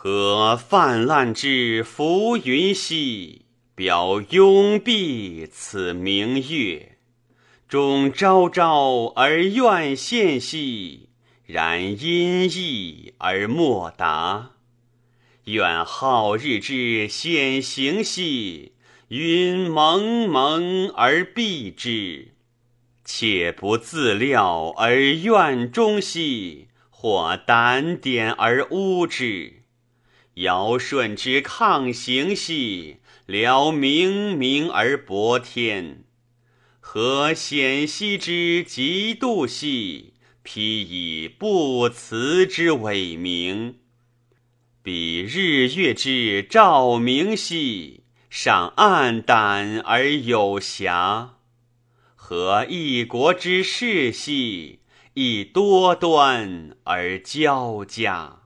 何泛滥之浮云兮，表拥蔽此明月。终朝朝而愿现兮，然阴翳而莫达。愿好日之显形兮，云蒙蒙而蔽之。且不自料而怨中兮，或胆点而污之。尧舜之抗行兮，辽冥冥而博天。何显兮之极度兮，披以不辞之伟名。比日月之照明兮，尚暗胆而有瑕。何一国之士兮，亦多端而交加。